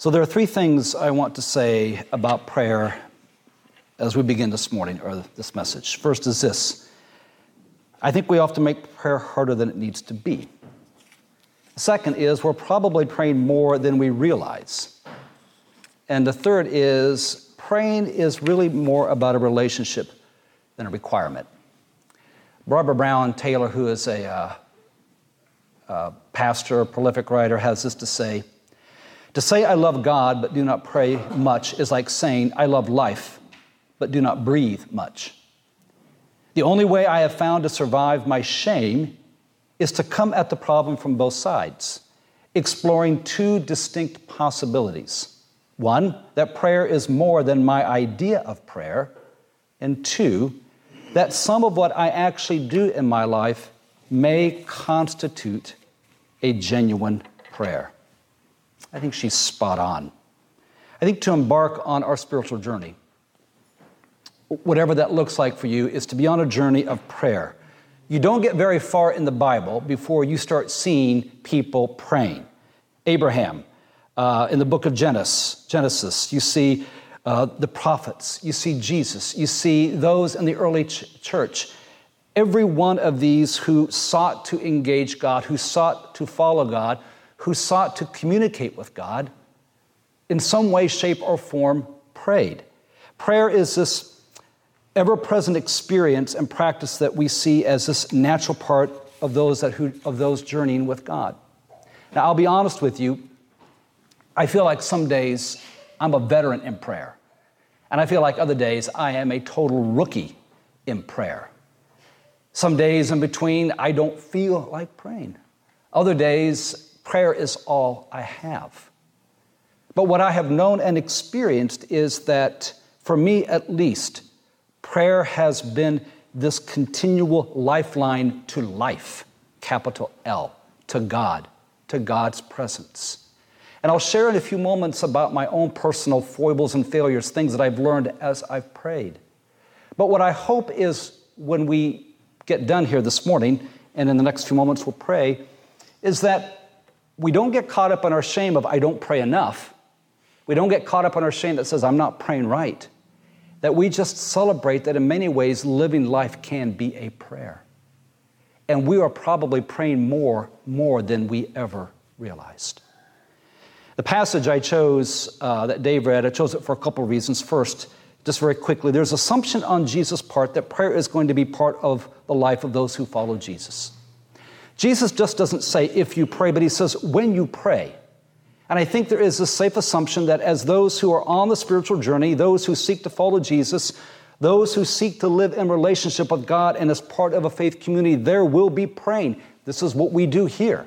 So, there are three things I want to say about prayer as we begin this morning or this message. First is this I think we often make prayer harder than it needs to be. Second is we're probably praying more than we realize. And the third is praying is really more about a relationship than a requirement. Barbara Brown Taylor, who is a uh, uh, pastor, prolific writer, has this to say To say I love God but do not pray much is like saying I love life but do not breathe much. The only way I have found to survive my shame is to come at the problem from both sides, exploring two distinct possibilities. One, that prayer is more than my idea of prayer, and two, that some of what I actually do in my life may constitute a genuine prayer. I think she's spot on. I think to embark on our spiritual journey, whatever that looks like for you, is to be on a journey of prayer. You don't get very far in the Bible before you start seeing people praying. Abraham, uh, in the book of Genesis, you see uh, the prophets, you see Jesus, you see those in the early ch- church. Every one of these who sought to engage God, who sought to follow God, who sought to communicate with God, in some way, shape, or form, prayed. Prayer is this ever present experience and practice that we see as this natural part of those, that who, of those journeying with God. Now, I'll be honest with you, I feel like some days I'm a veteran in prayer. And I feel like other days I am a total rookie in prayer. Some days in between, I don't feel like praying. Other days, prayer is all I have. But what I have known and experienced is that, for me at least, Prayer has been this continual lifeline to life, capital L, to God, to God's presence. And I'll share in a few moments about my own personal foibles and failures, things that I've learned as I've prayed. But what I hope is when we get done here this morning, and in the next few moments we'll pray, is that we don't get caught up in our shame of I don't pray enough. We don't get caught up in our shame that says I'm not praying right that we just celebrate that in many ways living life can be a prayer. And we are probably praying more, more than we ever realized. The passage I chose uh, that Dave read, I chose it for a couple of reasons. First, just very quickly, there's assumption on Jesus' part that prayer is going to be part of the life of those who follow Jesus. Jesus just doesn't say if you pray, but he says when you pray. And I think there is a safe assumption that as those who are on the spiritual journey, those who seek to follow Jesus, those who seek to live in relationship with God and as part of a faith community, there will be praying. This is what we do here.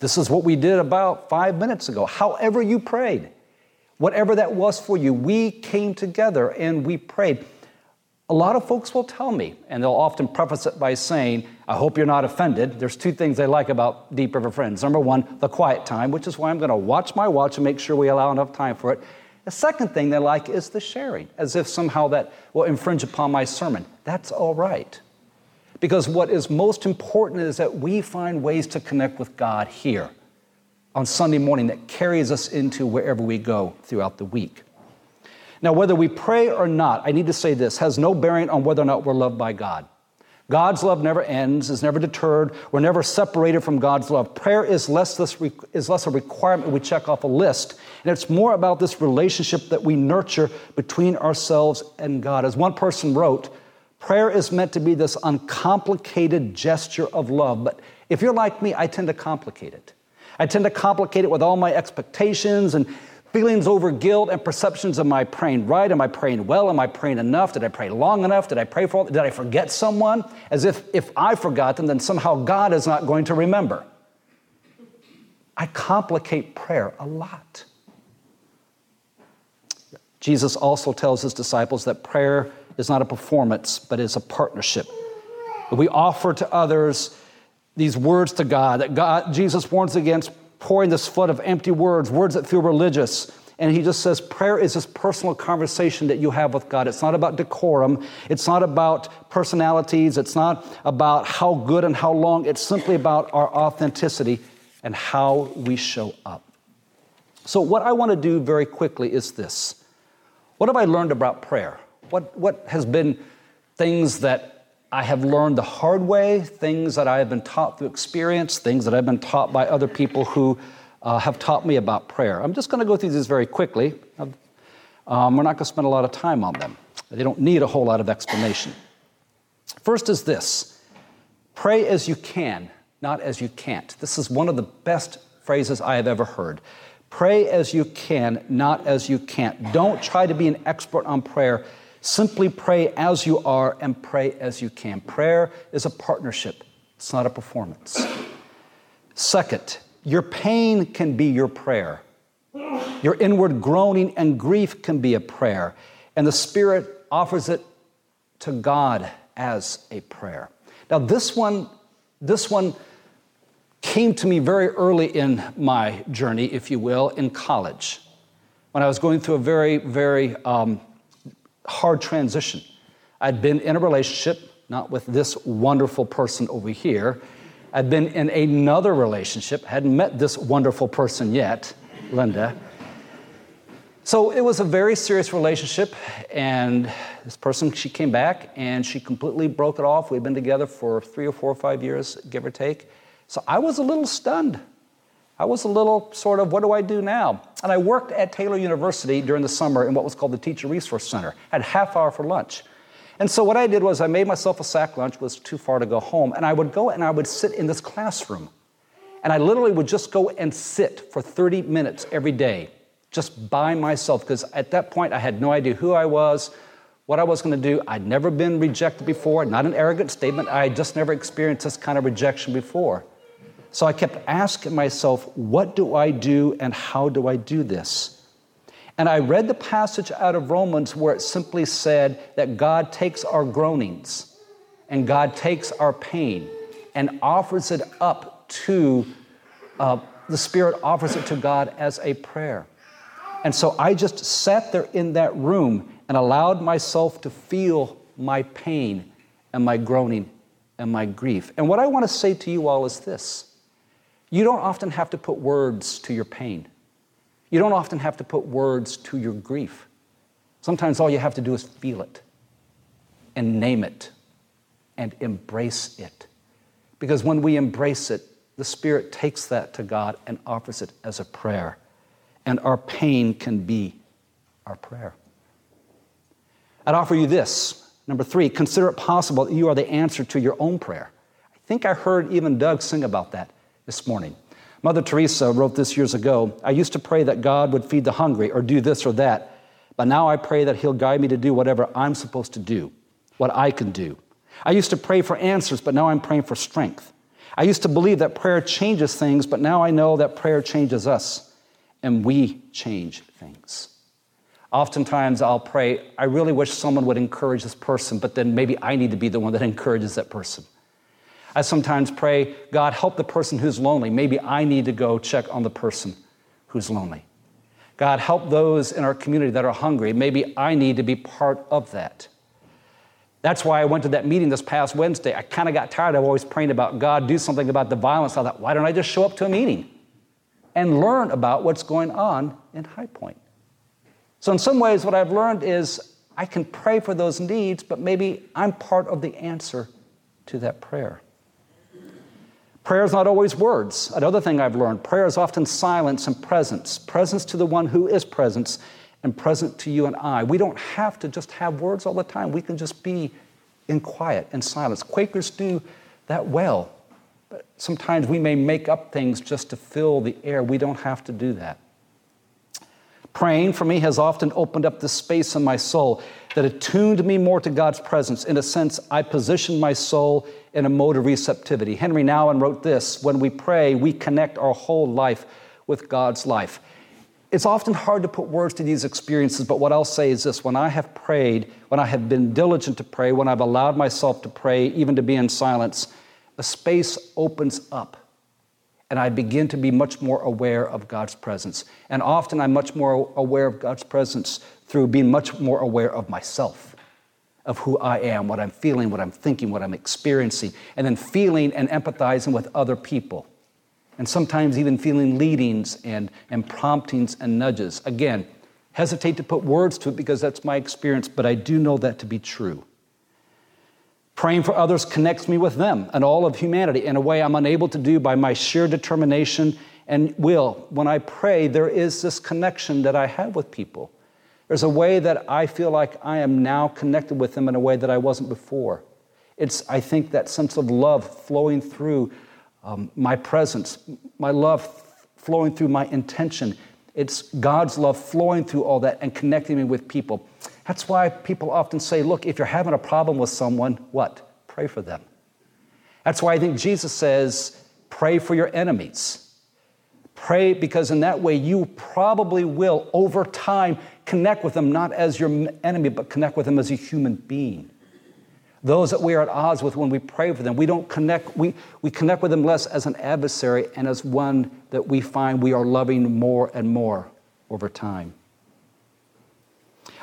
This is what we did about five minutes ago. However, you prayed, whatever that was for you, we came together and we prayed. A lot of folks will tell me, and they'll often preface it by saying, I hope you're not offended. There's two things they like about Deep River Friends. Number one, the quiet time, which is why I'm going to watch my watch and make sure we allow enough time for it. The second thing they like is the sharing, as if somehow that will infringe upon my sermon. That's all right. Because what is most important is that we find ways to connect with God here on Sunday morning that carries us into wherever we go throughout the week. Now, whether we pray or not, I need to say this has no bearing on whether or not we're loved by God. God's love never ends, is never deterred. We're never separated from God's love. Prayer is less, this, is less a requirement we check off a list, and it's more about this relationship that we nurture between ourselves and God. As one person wrote, prayer is meant to be this uncomplicated gesture of love. But if you're like me, I tend to complicate it. I tend to complicate it with all my expectations and Feelings over guilt and perceptions am I praying right? Am I praying well? Am I praying enough? Did I pray long enough? Did I pray for Did I forget someone? As if if I forgot them, then somehow God is not going to remember. I complicate prayer a lot. Jesus also tells his disciples that prayer is not a performance, but is a partnership. We offer to others these words to God that God, Jesus warns against pouring this flood of empty words, words that feel religious. And he just says prayer is this personal conversation that you have with God. It's not about decorum. It's not about personalities. It's not about how good and how long. It's simply about our authenticity and how we show up. So, what I want to do very quickly is this What have I learned about prayer? What, what has been things that I have learned the hard way, things that I have been taught through experience, things that I've been taught by other people who uh, have taught me about prayer. I'm just going to go through these very quickly. Um, we're not going to spend a lot of time on them. They don't need a whole lot of explanation. First is this pray as you can, not as you can't. This is one of the best phrases I have ever heard. Pray as you can, not as you can't. Don't try to be an expert on prayer. Simply pray as you are and pray as you can. Prayer is a partnership, it's not a performance. Second, your pain can be your prayer. Your inward groaning and grief can be a prayer, and the Spirit offers it to God as a prayer. Now, this one, this one came to me very early in my journey, if you will, in college, when I was going through a very, very um, hard transition. I'd been in a relationship, not with this wonderful person over here. I'd been in another relationship, hadn't met this wonderful person yet, Linda. So it was a very serious relationship, and this person, she came back and she completely broke it off. We'd been together for three or four or five years, give or take. So I was a little stunned. I was a little sort of, what do I do now? And I worked at Taylor University during the summer in what was called the Teacher Resource Center. Had half hour for lunch. And so what I did was I made myself a sack lunch, was too far to go home, and I would go and I would sit in this classroom. And I literally would just go and sit for 30 minutes every day just by myself, because at that point I had no idea who I was, what I was going to do. I'd never been rejected before, not an arrogant statement. I had just never experienced this kind of rejection before. So I kept asking myself, what do I do and how do I do this? And I read the passage out of Romans where it simply said that God takes our groanings and God takes our pain and offers it up to, uh, the Spirit offers it to God as a prayer. And so I just sat there in that room and allowed myself to feel my pain and my groaning and my grief. And what I want to say to you all is this you don't often have to put words to your pain, you don't often have to put words to your grief. Sometimes all you have to do is feel it and name it and embrace it. Because when we embrace it, the Spirit takes that to God and offers it as a prayer and our pain can be our prayer. I'd offer you this. Number three, consider it possible that you are the answer to your own prayer. I think I heard even Doug sing about that this morning. Mother Teresa wrote this years ago I used to pray that God would feed the hungry or do this or that, but now I pray that He'll guide me to do whatever I'm supposed to do, what I can do. I used to pray for answers, but now I'm praying for strength. I used to believe that prayer changes things, but now I know that prayer changes us and we change things. Oftentimes I'll pray, I really wish someone would encourage this person, but then maybe I need to be the one that encourages that person. I sometimes pray, God, help the person who's lonely. Maybe I need to go check on the person who's lonely. God, help those in our community that are hungry. Maybe I need to be part of that. That's why I went to that meeting this past Wednesday. I kind of got tired of always praying about God, do something about the violence. I thought, why don't I just show up to a meeting? and learn about what's going on in High Point. So, in some ways, what I've learned is I can pray for those needs, but maybe I'm part of the answer to that prayer. Prayer is not always words. Another thing I've learned prayer is often silence and presence presence to the one who is presence and present to you and I. We don't have to just have words all the time, we can just be in quiet and silence. Quakers do that well. But sometimes we may make up things just to fill the air. We don't have to do that. Praying for me has often opened up the space in my soul that attuned me more to God's presence. In a sense, I positioned my soul in a mode of receptivity. Henry Nouwen wrote this When we pray, we connect our whole life with God's life. It's often hard to put words to these experiences, but what I'll say is this when I have prayed, when I have been diligent to pray, when I've allowed myself to pray, even to be in silence, a space opens up and I begin to be much more aware of God's presence. And often I'm much more aware of God's presence through being much more aware of myself, of who I am, what I'm feeling, what I'm thinking, what I'm experiencing, and then feeling and empathizing with other people. and sometimes even feeling leadings and, and promptings and nudges. Again, hesitate to put words to it because that's my experience, but I do know that to be true. Praying for others connects me with them and all of humanity in a way I'm unable to do by my sheer determination and will. When I pray, there is this connection that I have with people. There's a way that I feel like I am now connected with them in a way that I wasn't before. It's, I think, that sense of love flowing through um, my presence, my love flowing through my intention. It's God's love flowing through all that and connecting me with people. That's why people often say, look, if you're having a problem with someone, what? Pray for them. That's why I think Jesus says, pray for your enemies. Pray because in that way you probably will, over time, connect with them not as your enemy, but connect with them as a human being. Those that we are at odds with when we pray for them, we don't connect, we, we connect with them less as an adversary and as one that we find we are loving more and more over time.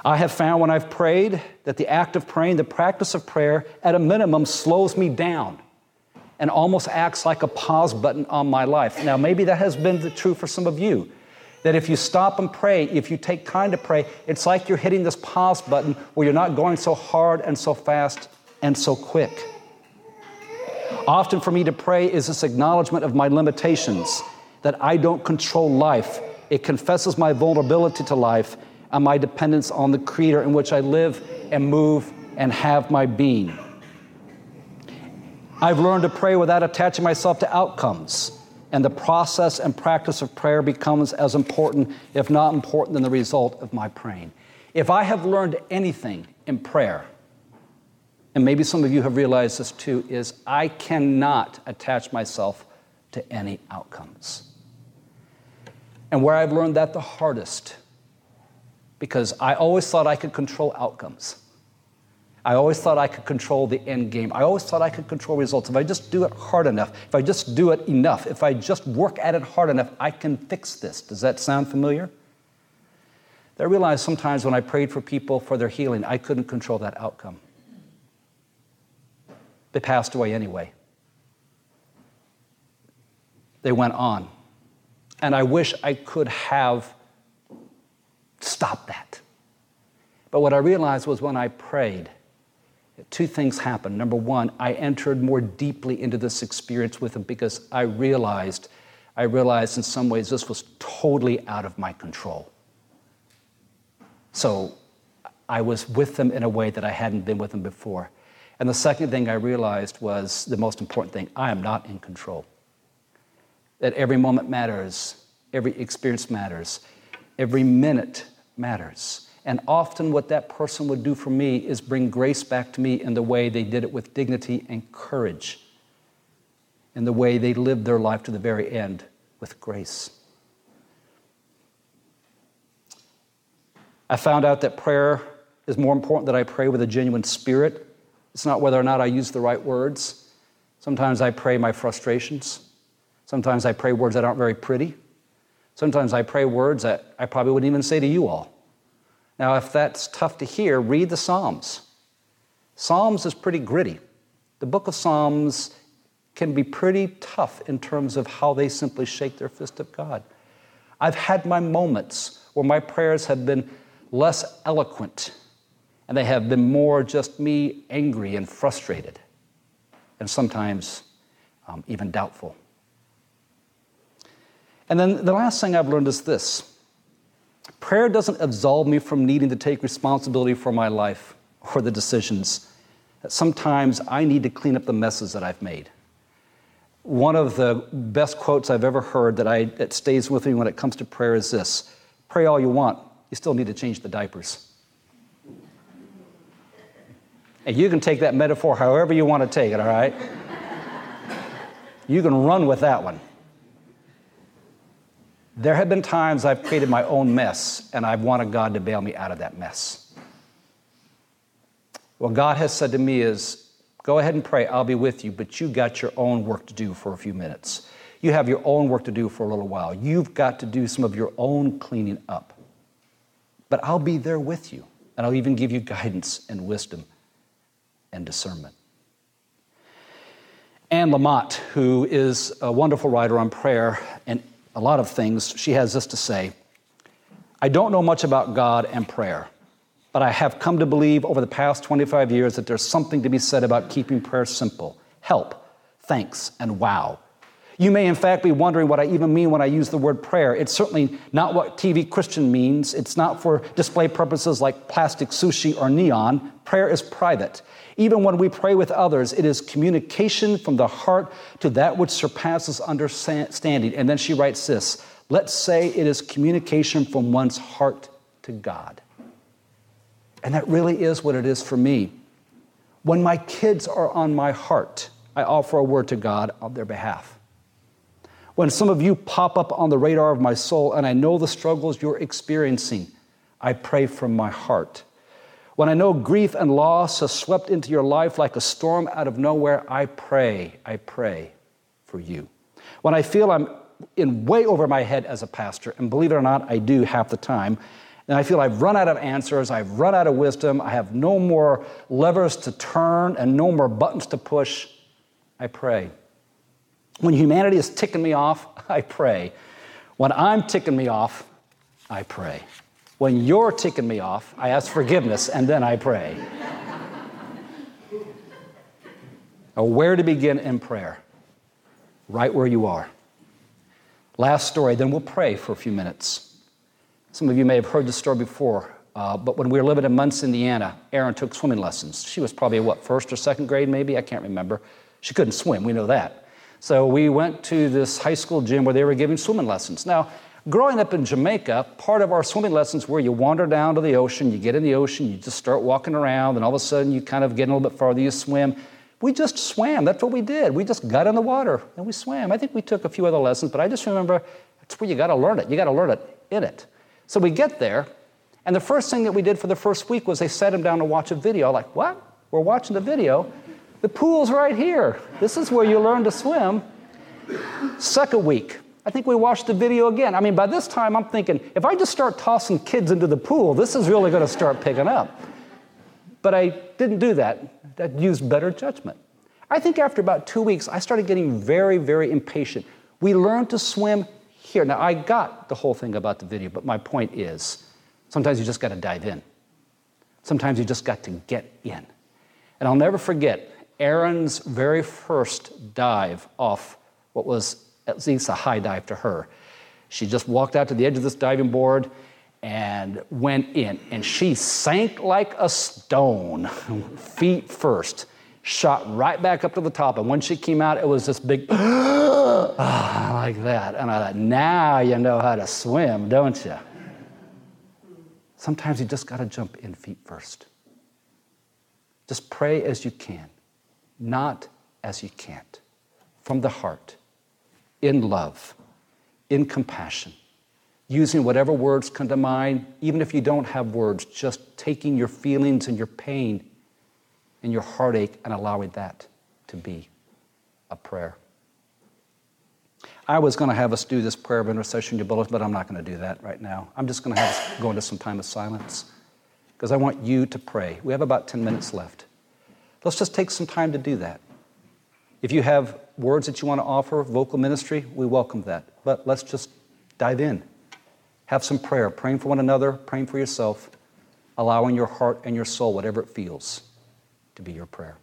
I have found when I've prayed that the act of praying, the practice of prayer, at a minimum, slows me down and almost acts like a pause button on my life. Now, maybe that has been true for some of you. That if you stop and pray, if you take time to pray, it's like you're hitting this pause button where you're not going so hard and so fast and so quick. Often for me to pray is this acknowledgement of my limitations, that I don't control life. It confesses my vulnerability to life and my dependence on the Creator in which I live and move and have my being. I've learned to pray without attaching myself to outcomes, and the process and practice of prayer becomes as important, if not important, than the result of my praying. If I have learned anything in prayer, and maybe some of you have realized this too, is I cannot attach myself to any outcomes. And where I've learned that the hardest because I always thought I could control outcomes. I always thought I could control the end game. I always thought I could control results. If I just do it hard enough, if I just do it enough, if I just work at it hard enough, I can fix this. Does that sound familiar? I realized sometimes when I prayed for people for their healing, I couldn't control that outcome. They passed away anyway. They went on. And I wish I could have Stop that. But what I realized was when I prayed, two things happened. Number one, I entered more deeply into this experience with him because I realized, I realized in some ways this was totally out of my control. So I was with them in a way that I hadn't been with them before. And the second thing I realized was the most important thing I am not in control. That every moment matters, every experience matters, every minute matters. And often, what that person would do for me is bring grace back to me in the way they did it with dignity and courage, in the way they lived their life to the very end with grace. I found out that prayer is more important that I pray with a genuine spirit. It's not whether or not I use the right words. Sometimes I pray my frustrations. Sometimes I pray words that aren't very pretty. Sometimes I pray words that I probably wouldn't even say to you all. Now, if that's tough to hear, read the Psalms. Psalms is pretty gritty. The book of Psalms can be pretty tough in terms of how they simply shake their fist at God. I've had my moments where my prayers have been less eloquent and they have been more just me angry and frustrated and sometimes um, even doubtful. And then the last thing I've learned is this prayer doesn't absolve me from needing to take responsibility for my life or the decisions. Sometimes I need to clean up the messes that I've made. One of the best quotes I've ever heard that, I, that stays with me when it comes to prayer is this Pray all you want, you still need to change the diapers. And you can take that metaphor however you want to take it, all right? you can run with that one. There have been times I've created my own mess and I've wanted God to bail me out of that mess. What God has said to me is, go ahead and pray, I'll be with you, but you got your own work to do for a few minutes. You have your own work to do for a little while. You've got to do some of your own cleaning up. But I'll be there with you, and I'll even give you guidance and wisdom and discernment. Anne Lamott, who is a wonderful writer on prayer and a lot of things, she has this to say I don't know much about God and prayer, but I have come to believe over the past 25 years that there's something to be said about keeping prayer simple help, thanks, and wow. You may, in fact, be wondering what I even mean when I use the word prayer. It's certainly not what TV Christian means. It's not for display purposes like plastic sushi or neon. Prayer is private. Even when we pray with others, it is communication from the heart to that which surpasses understanding. And then she writes this let's say it is communication from one's heart to God. And that really is what it is for me. When my kids are on my heart, I offer a word to God on their behalf. When some of you pop up on the radar of my soul and I know the struggles you're experiencing, I pray from my heart. When I know grief and loss has swept into your life like a storm out of nowhere, I pray, I pray for you. When I feel I'm in way over my head as a pastor, and believe it or not, I do half the time, and I feel I've run out of answers, I've run out of wisdom, I have no more levers to turn and no more buttons to push, I pray. When humanity is ticking me off, I pray. When I'm ticking me off, I pray. When you're ticking me off, I ask forgiveness and then I pray. now, where to begin in prayer? Right where you are. Last story, then we'll pray for a few minutes. Some of you may have heard this story before, uh, but when we were living in Muncie, Indiana, Erin took swimming lessons. She was probably, what, first or second grade, maybe? I can't remember. She couldn't swim, we know that. So we went to this high school gym where they were giving swimming lessons. Now, growing up in Jamaica, part of our swimming lessons were you wander down to the ocean, you get in the ocean, you just start walking around, and all of a sudden you kind of get a little bit farther, you swim. We just swam. That's what we did. We just got in the water and we swam. I think we took a few other lessons, but I just remember that's where you got to learn it. You got to learn it in it. So we get there, and the first thing that we did for the first week was they sat him down to watch a video. Like, what? We're watching the video. The pool's right here. This is where you learn to swim. Second week, I think we watched the video again. I mean, by this time, I'm thinking, if I just start tossing kids into the pool, this is really going to start picking up. But I didn't do that. That used better judgment. I think after about two weeks, I started getting very, very impatient. We learned to swim here. Now, I got the whole thing about the video, but my point is sometimes you just got to dive in. Sometimes you just got to get in. And I'll never forget Erin's very first dive off what was at least a high dive to her. She just walked out to the edge of this diving board and went in, and she sank like a stone, feet first, shot right back up to the top. And when she came out, it was this big, ah, like that. And I thought, now you know how to swim, don't you? Sometimes you just got to jump in feet first. Just pray as you can not as you can't, from the heart, in love, in compassion, using whatever words come to mind, even if you don't have words, just taking your feelings and your pain and your heartache and allowing that to be a prayer. I was going to have us do this prayer of intercession, your bullet, but I'm not going to do that right now. I'm just going to have us go into some time of silence because I want you to pray. We have about 10 minutes left. Let's just take some time to do that. If you have words that you want to offer, vocal ministry, we welcome that. But let's just dive in. Have some prayer, praying for one another, praying for yourself, allowing your heart and your soul, whatever it feels, to be your prayer.